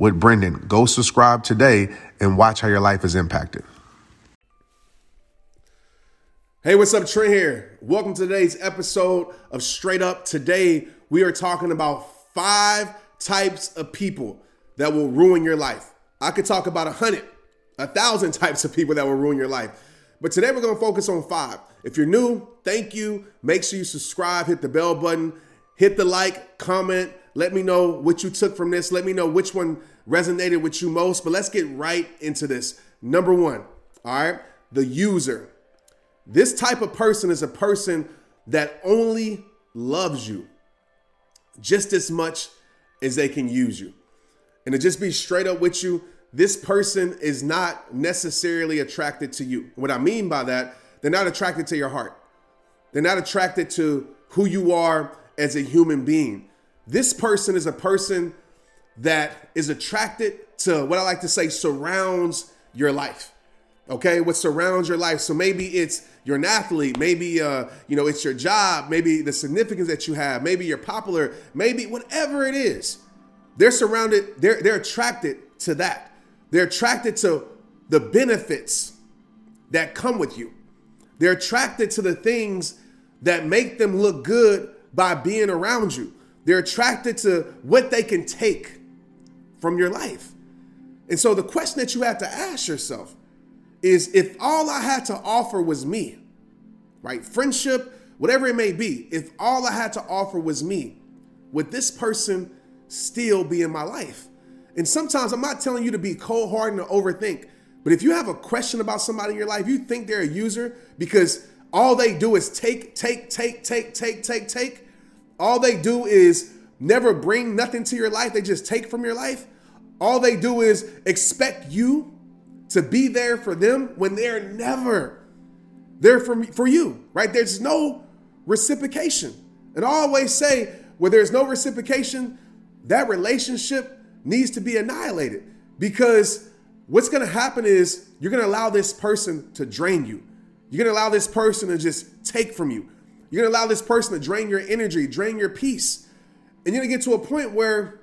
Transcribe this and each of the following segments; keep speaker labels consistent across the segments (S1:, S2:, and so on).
S1: with Brendon. Go subscribe today and watch how your life is impacted.
S2: Hey, what's up? Trent here. Welcome to today's episode of Straight Up. Today, we are talking about five types of people that will ruin your life. I could talk about a hundred, a thousand types of people that will ruin your life. But today, we're going to focus on five. If you're new, thank you. Make sure you subscribe, hit the bell button, hit the like, comment. Let me know what you took from this. Let me know which one resonated with you most. But let's get right into this. Number one, all right, the user. This type of person is a person that only loves you just as much as they can use you. And to just be straight up with you, this person is not necessarily attracted to you. What I mean by that, they're not attracted to your heart. They're not attracted to who you are as a human being. This person is a person that is attracted to what I like to say surrounds your life. Okay, what surrounds your life. So maybe it's you're an athlete, maybe uh, you know, it's your job, maybe the significance that you have, maybe you're popular, maybe whatever it is. They're surrounded, they're they're attracted to that. They're attracted to the benefits that come with you. They're attracted to the things that make them look good by being around you. They're attracted to what they can take from your life. And so the question that you have to ask yourself is if all I had to offer was me, right? Friendship, whatever it may be, if all I had to offer was me, would this person still be in my life? And sometimes I'm not telling you to be cold hearted and overthink, but if you have a question about somebody in your life, you think they're a user because all they do is take, take, take, take, take, take, take. All they do is never bring nothing to your life. They just take from your life. All they do is expect you to be there for them when they're never there for, for you, right? There's no reciprocation. And I always say, where there's no reciprocation, that relationship needs to be annihilated because what's going to happen is you're going to allow this person to drain you. You're going to allow this person to just take from you. You're to allow this person to drain your energy, drain your peace. And you're to get to a point where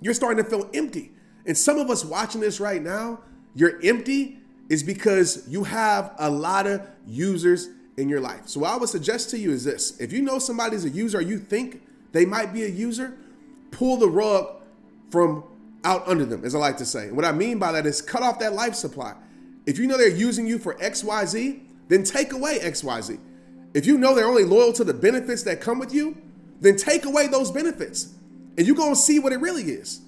S2: you're starting to feel empty. And some of us watching this right now, you're empty is because you have a lot of users in your life. So what I would suggest to you is this. If you know somebody's a user or you think they might be a user, pull the rug from out under them, as I like to say. And what I mean by that is cut off that life supply. If you know they're using you for XYZ, then take away XYZ. If you know they're only loyal to the benefits that come with you, then take away those benefits. And you're gonna see what it really is.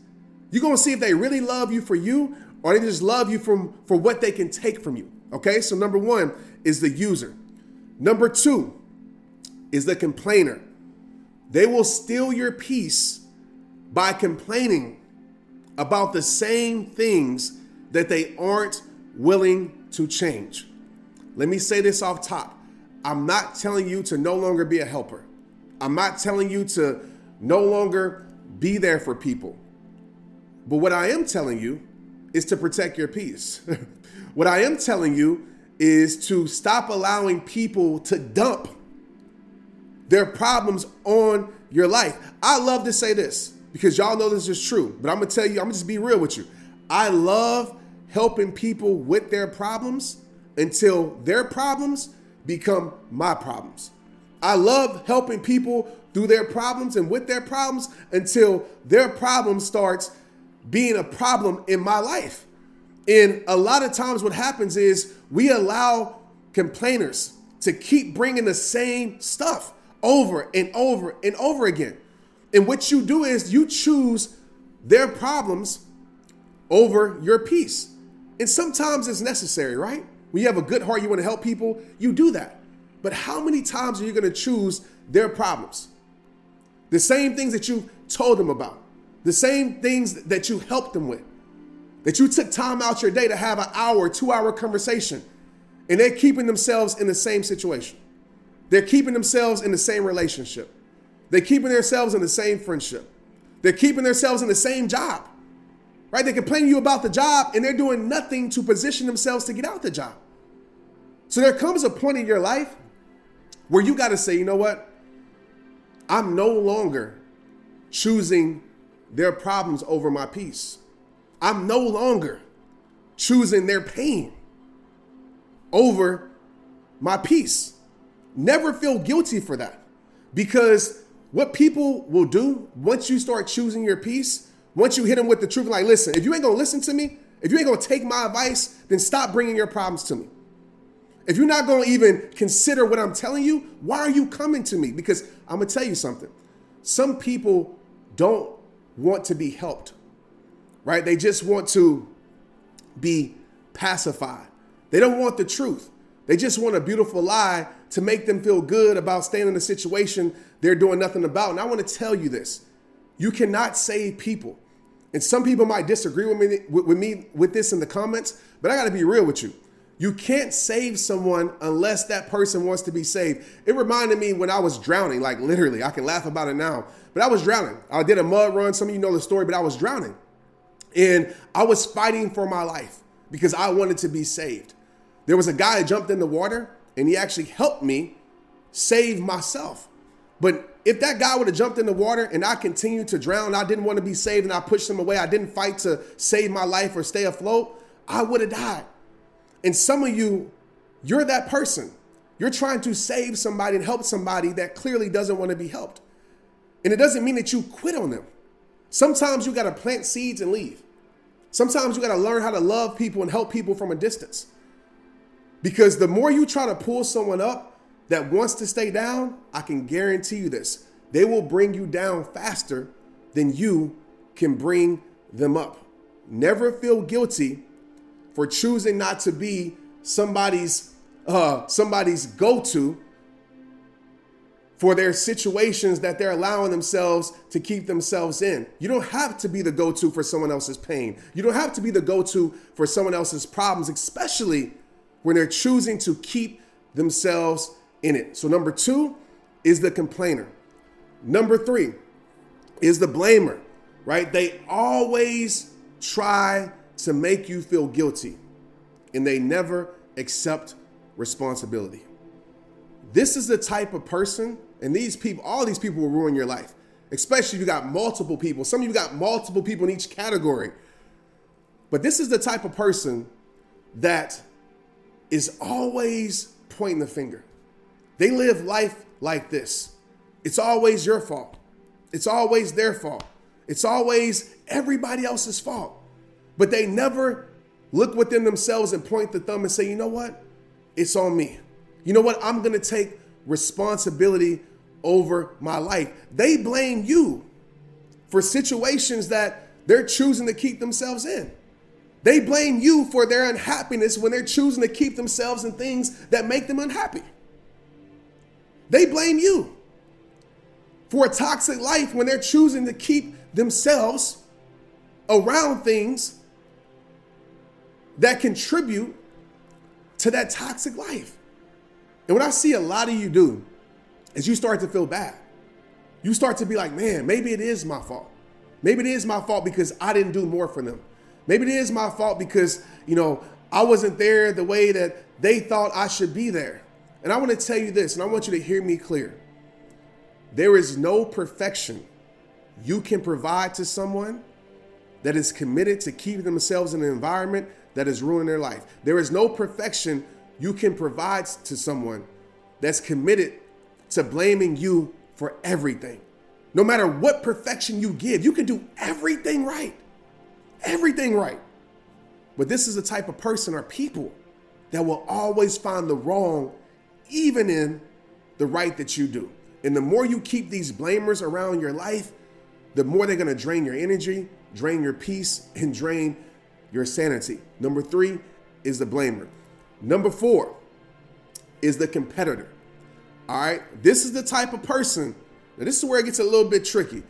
S2: You're gonna see if they really love you for you or they just love you from for what they can take from you. Okay, so number one is the user. Number two is the complainer. They will steal your peace by complaining about the same things that they aren't willing to change. Let me say this off top. I'm not telling you to no longer be a helper. I'm not telling you to no longer be there for people. But what I am telling you is to protect your peace. what I am telling you is to stop allowing people to dump their problems on your life. I love to say this because y'all know this is true, but I'm gonna tell you, I'm gonna just be real with you. I love helping people with their problems until their problems become my problems. I love helping people through their problems and with their problems until their problem starts being a problem in my life. And a lot of times, what happens is we allow complainers to keep bringing the same stuff over and over and over again. And what you do is you choose their problems over your peace. And sometimes it's necessary, right? When you have a good heart, you want to help people, you do that. But how many times are you going to choose their problems? The same things that you told them about, the same things that you helped them with, that you took time out your day to have an hour, two hour conversation, and they're keeping themselves in the same situation. They're keeping themselves in the same relationship. They're keeping themselves in the same friendship. They're keeping themselves in the same job. Right? They complain to you about the job and they're doing nothing to position themselves to get out the job. So there comes a point in your life where you got to say, you know what? I'm no longer choosing their problems over my peace. I'm no longer choosing their pain over my peace. Never feel guilty for that because what people will do once you start choosing your peace, once you hit them with the truth, like, listen, if you ain't gonna listen to me, if you ain't gonna take my advice, then stop bringing your problems to me. If you're not gonna even consider what I'm telling you, why are you coming to me? Because I'm gonna tell you something. Some people don't want to be helped, right? They just want to be pacified. They don't want the truth. They just want a beautiful lie to make them feel good about staying in a situation they're doing nothing about. And I want to tell you this you cannot save people. And some people might disagree with me, with me with this in the comments, but I got to be real with you. You can't save someone unless that person wants to be saved. It reminded me when I was drowning, like literally, I can laugh about it now, but I was drowning. I did a mud run. Some of you know the story, but I was drowning. And I was fighting for my life because I wanted to be saved. There was a guy that jumped in the water and he actually helped me save myself. But if that guy would have jumped in the water and I continued to drown, I didn't want to be saved and I pushed him away, I didn't fight to save my life or stay afloat, I would have died. And some of you, you're that person. You're trying to save somebody and help somebody that clearly doesn't want to be helped. And it doesn't mean that you quit on them. Sometimes you got to plant seeds and leave. Sometimes you got to learn how to love people and help people from a distance. Because the more you try to pull someone up that wants to stay down, I can guarantee you this they will bring you down faster than you can bring them up. Never feel guilty for choosing not to be somebody's uh, somebody's go-to for their situations that they're allowing themselves to keep themselves in. You don't have to be the go to for someone else's pain. You don't have to be the go to for someone else's problems, especially when they're choosing to keep themselves in it. So, number two is the complainer. Number three is the blamer, right? They always try to make you feel guilty and they never accept responsibility. This is the type of person, and these people, all these people will ruin your life, especially if you got multiple people. Some of you got multiple people in each category. But this is the type of person that is always pointing the finger. They live life like this. It's always your fault. It's always their fault. It's always everybody else's fault. But they never look within themselves and point the thumb and say, you know what? It's on me. You know what? I'm going to take responsibility over my life. They blame you for situations that they're choosing to keep themselves in. They blame you for their unhappiness when they're choosing to keep themselves in things that make them unhappy. They blame you for a toxic life when they're choosing to keep themselves around things that contribute to that toxic life. And what I see a lot of you do is you start to feel bad. You start to be like, man, maybe it is my fault. Maybe it is my fault because I didn't do more for them. Maybe it is my fault because, you know, I wasn't there the way that they thought I should be there. And I want to tell you this, and I want you to hear me clear. There is no perfection you can provide to someone that is committed to keeping themselves in an environment that is ruining their life. There is no perfection you can provide to someone that's committed to blaming you for everything. No matter what perfection you give, you can do everything right everything right. But this is the type of person or people that will always find the wrong, even in the right that you do. And the more you keep these blamers around your life, the more they're gonna drain your energy, drain your peace, and drain your sanity. Number three is the blamer. Number four is the competitor. All right, this is the type of person, now this is where it gets a little bit tricky.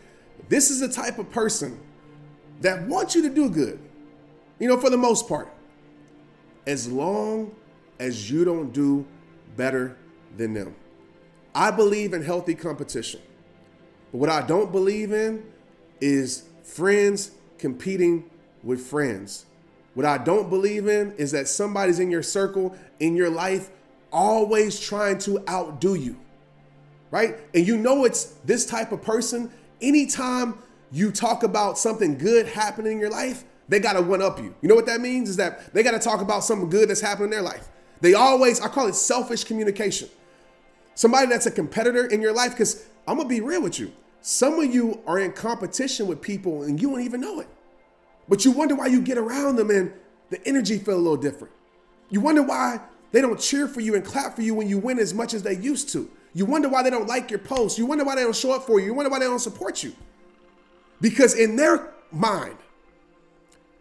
S2: This is the type of person that wants you to do good, you know, for the most part, as long as you don't do better than them. I believe in healthy competition. But what I don't believe in is friends competing with friends. What I don't believe in is that somebody's in your circle, in your life, always trying to outdo you. Right? And you know it's this type of person. Anytime you talk about something good happening in your life, they got to one up you. You know what that means? Is that they got to talk about something good that's happening in their life. They always, I call it selfish communication. Somebody that's a competitor in your life, because I'm to be real with you. Some of you are in competition with people and you don't even know it. But you wonder why you get around them and the energy feel a little different. You wonder why they don't cheer for you and clap for you when you win as much as they used to. You wonder why they don't like your posts. You wonder why they don't show up for you. You wonder why they don't support you. Because in their mind,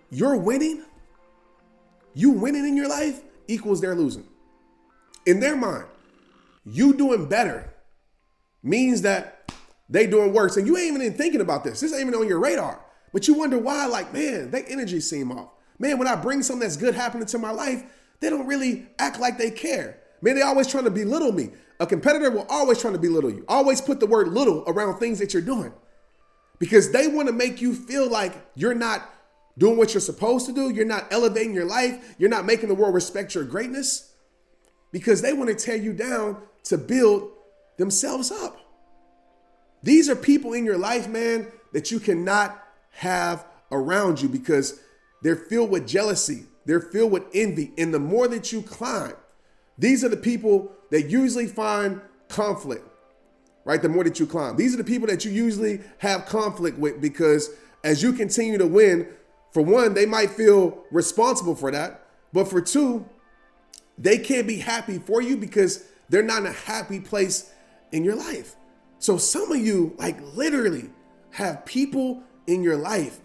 S2: you're winning, you winning in your life equals they're losing. In their mind, you doing better means that they doing worse. And you ain't even thinking about this. This ain't even on your radar. But you wonder why, like, man, their energy seem off. Man, when I bring something that's good happening to my life, they don't really act like they care. Man, they always trying to belittle me. A competitor will always trying to belittle you. Always put the word little around things that you're doing. Because they want to make you feel like you're not doing what you're supposed to do. You're not elevating your life. You're not making the world respect your greatness because they want to tear you down to build themselves up. These are people in your life, man, that you cannot have around you because they're filled with jealousy, they're filled with envy. And the more that you climb, these are the people that usually find conflict, right? The more that you climb, these are the people that you usually have conflict with because as you continue to win, for one, they might feel responsible for that. But for two, they can't be happy for you because they're not in a happy place in your life. So some of you, like literally, have people in your life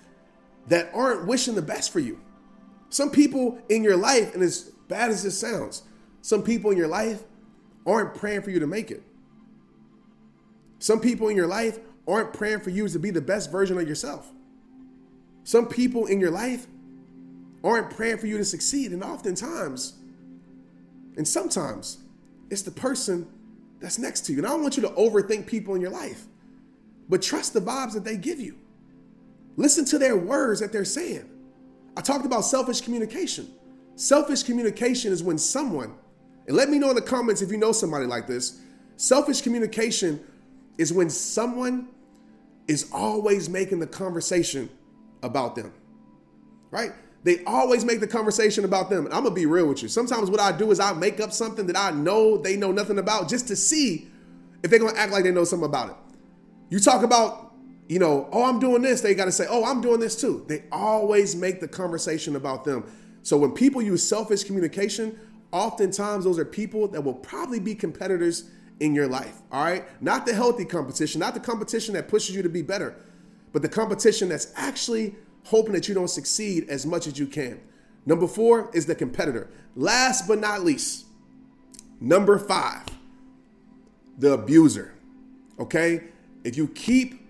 S2: that aren't wishing the best for you. Some people in your life, and as bad as this sounds, some people in your life aren't praying for you to make it. Some people in your life aren't praying for you to be the best version of yourself. Some people in your life aren't praying for you to succeed, and oftentimes, and sometimes, it's the person that's next to you. And I don't want you to overthink people in your life, but trust the vibes that they give you. Listen to their words that they're saying. I talked about selfish communication. Selfish communication is when someone, and let me know in the comments if you know somebody like this. Selfish communication is when someone is always making the conversation about them, right? They always make the conversation about them. And I'm gonna be real with you. Sometimes what I do is I make up something that I know they know nothing about just to see if they're gonna act like they know something about it. You talk about, you know, oh, I'm doing this, they gotta say, oh, I'm doing this too. They always make the conversation about them. So when people use selfish communication, oftentimes those are people that will probably be competitors in your life. All right. Not the healthy competition, not the competition that pushes you to be better but the competition that's actually hoping that you don't succeed as much as you can. Number four is the competitor. Last but not least, number five, the abuser. Okay? If you keep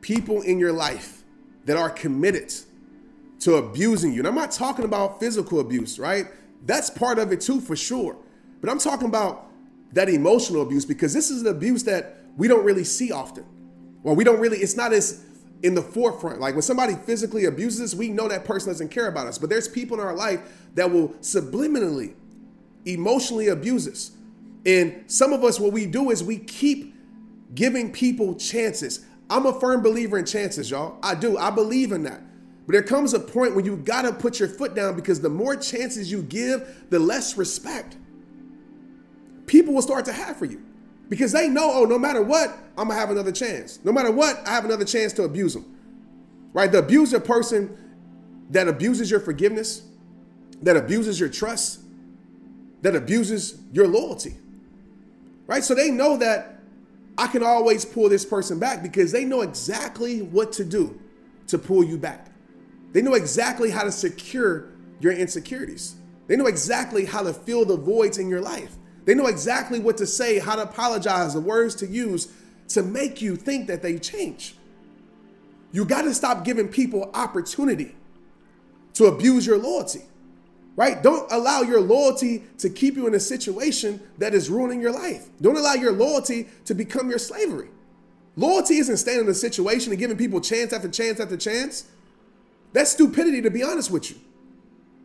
S2: people in your life that are committed to abusing you, and I'm not talking about physical abuse, right? That's part of it too, for sure. But I'm talking about that emotional abuse because this is an abuse that we don't really see often. Well, we don't really, it's not as in the forefront. Like when somebody physically abuses us, we know that person doesn't care about us. But there's people in our life that will subliminally, emotionally abuse us. And some of us, what we do is we keep giving people chances. I'm a firm believer in chances, y'all. I do. I believe in that. But there comes a point when you got to put your foot down because the more chances you give, the less respect people will start to have for you because they know, oh, no matter what, I'm gonna have another chance. No matter what, I have another chance to abuse them. Right? The abuser person that abuses your forgiveness, that abuses your trust, that abuses your loyalty. Right? So they know that I can always pull this person back because they know exactly what to do to pull you back. They know exactly how to secure your insecurities. They know exactly how to fill the voids in your life. They know exactly what to say, how to apologize, the words to use to make you think that they change. You got to stop giving people opportunity to abuse your loyalty, right? Don't allow your loyalty to keep you in a situation that is ruining your life. Don't allow your loyalty to become your slavery. Loyalty isn't staying in a situation and giving people chance after chance after chance. That's stupidity, to be honest with you.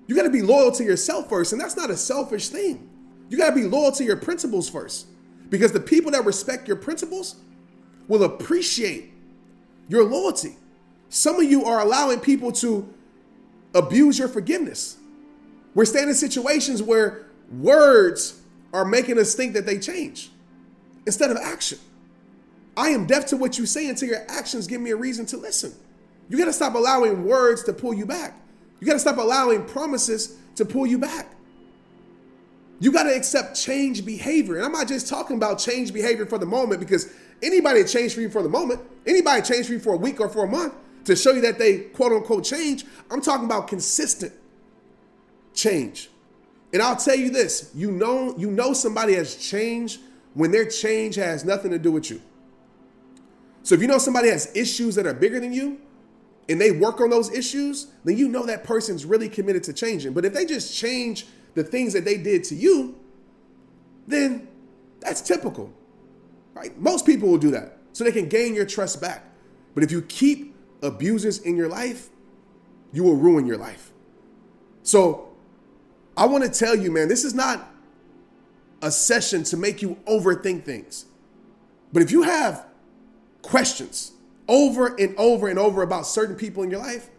S2: You got to be loyal to yourself first, and that's not a selfish thing. You got to be loyal to your principles first. Because the people that respect your principles will appreciate your loyalty. Some of you are allowing people to abuse your forgiveness. We're staying in situations where words are making us think that they change instead of action. I am deaf to what you say until your actions give me a reason to listen. You got to stop allowing words to pull you back. You got to stop allowing promises to pull you back. You got to accept change behavior. And I'm not just talking about change behavior for the moment because anybody change for you for the moment, anybody change for you for a week or for a month to show you that they quote unquote change. I'm talking about consistent change. And I'll tell you this, you know you know somebody has changed when their change has nothing to do with you. So if you know somebody has issues that are bigger than you, and they work on those issues, then you know that person's really committed to changing. But if they just change the things that they did to you, then that's typical. Right? Most people will do that so they can gain your trust back. But if you keep abusers in your life, you will ruin your life. So I want to tell you, man, this is not a session to make you overthink things. But if you have questions, over and over and over about certain people in your life,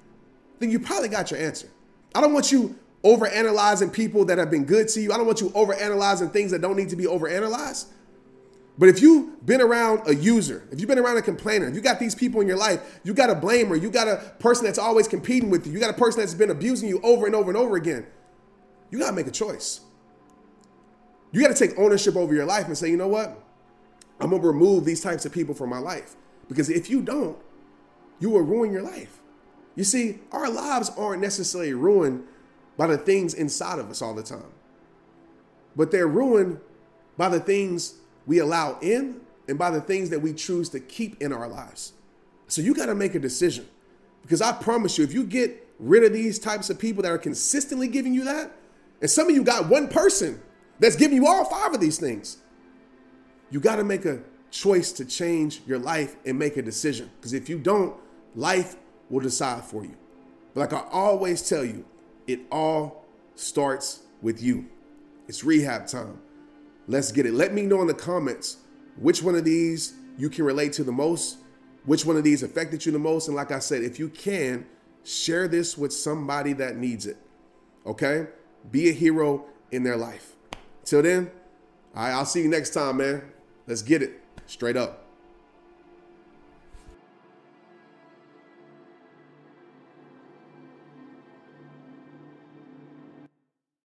S2: then you probably got your answer. I don't want you over analyzing people that have been good to you. I don't want you over analyzing things that don't need to be over analyzed. But if you've been around a user, if you've been around a complainer, if you got these people in your life, you got a blamer, you got a person that's always competing with you, you got a person that's been abusing you over and over and over again, you got to make a choice. You got to take ownership over your life and say, you know what? I'm going to remove these types of people from my life. Because if you don't, you will ruin your life. You see, our lives aren't necessarily ruined by the things inside of us all the time, but they're ruined by the things we allow in and by the things that we choose to keep in our lives. So you got to make a decision. Because I promise you, if you get rid of these types of people that are consistently giving you that, and some of you got one person that's giving you all five of these things, you got to make a choice to change your life and make a decision. Because if you don't, life will decide for you. But like I always tell you, it all starts with you. It's rehab time. Let's get it. Let me know in the comments which one of these you can relate to the most, which one of these affected you the most. And like I said, if you can, share this with somebody that needs it. Okay? Be a hero in their life. Till then, all right, I'll see you next time, man. Let's get it. Straight up.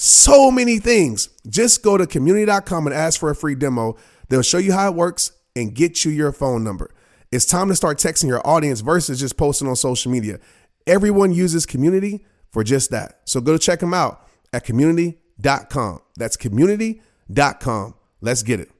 S2: so many things. Just go to community.com and ask for a free demo. They'll show you how it works and get you your phone number. It's time to start texting your audience versus just posting on social media. Everyone uses community for just that. So go check them out at community.com. That's community.com. Let's get it.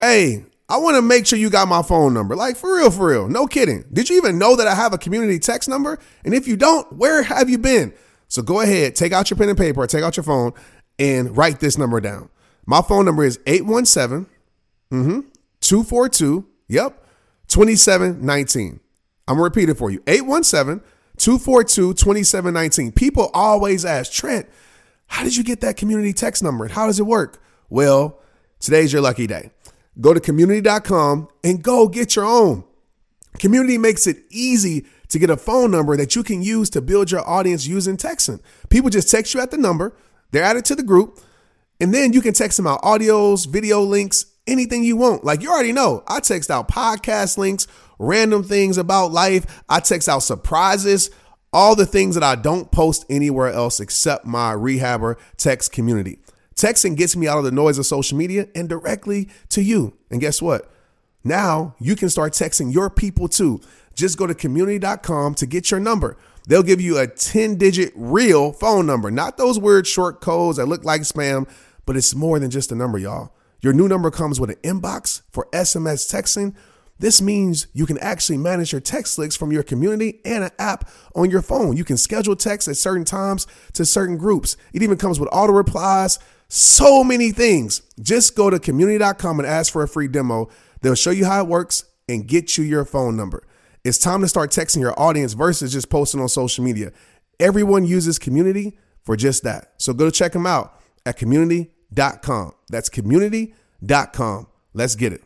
S2: Hey, I want to make sure you got my phone number. Like for real, for real. No kidding. Did you even know that I have a community text number? And if you don't, where have you been? So go ahead, take out your pen and paper, or take out your phone, and write this number down. My phone number is 817 mm-hmm, 242, yep, 2719. I'm going to repeat it for you 817 242 2719. People always ask, Trent, how did you get that community text number? And how does it work? Well, today's your lucky day. Go to community.com and go get your own. Community makes it easy to get a phone number that you can use to build your audience using texting. People just text you at the number, they're added to the group, and then you can text them out audios, video links, anything you want. Like you already know, I text out podcast links, random things about life, I text out surprises, all the things that I don't post anywhere else except my rehabber text community. Texting gets me out of the noise of social media and directly to you. And guess what? Now you can start texting your people too. Just go to community.com to get your number. They'll give you a 10 digit real phone number, not those weird short codes that look like spam, but it's more than just a number, y'all. Your new number comes with an inbox for SMS texting. This means you can actually manage your text links from your community and an app on your phone. You can schedule texts at certain times to certain groups. It even comes with auto replies, so many things. Just go to community.com and ask for a free demo. They'll show you how it works and get you your phone number. It's time to start texting your audience versus just posting on social media. Everyone uses community for just that. So go check them out at community.com. That's community.com. Let's get it.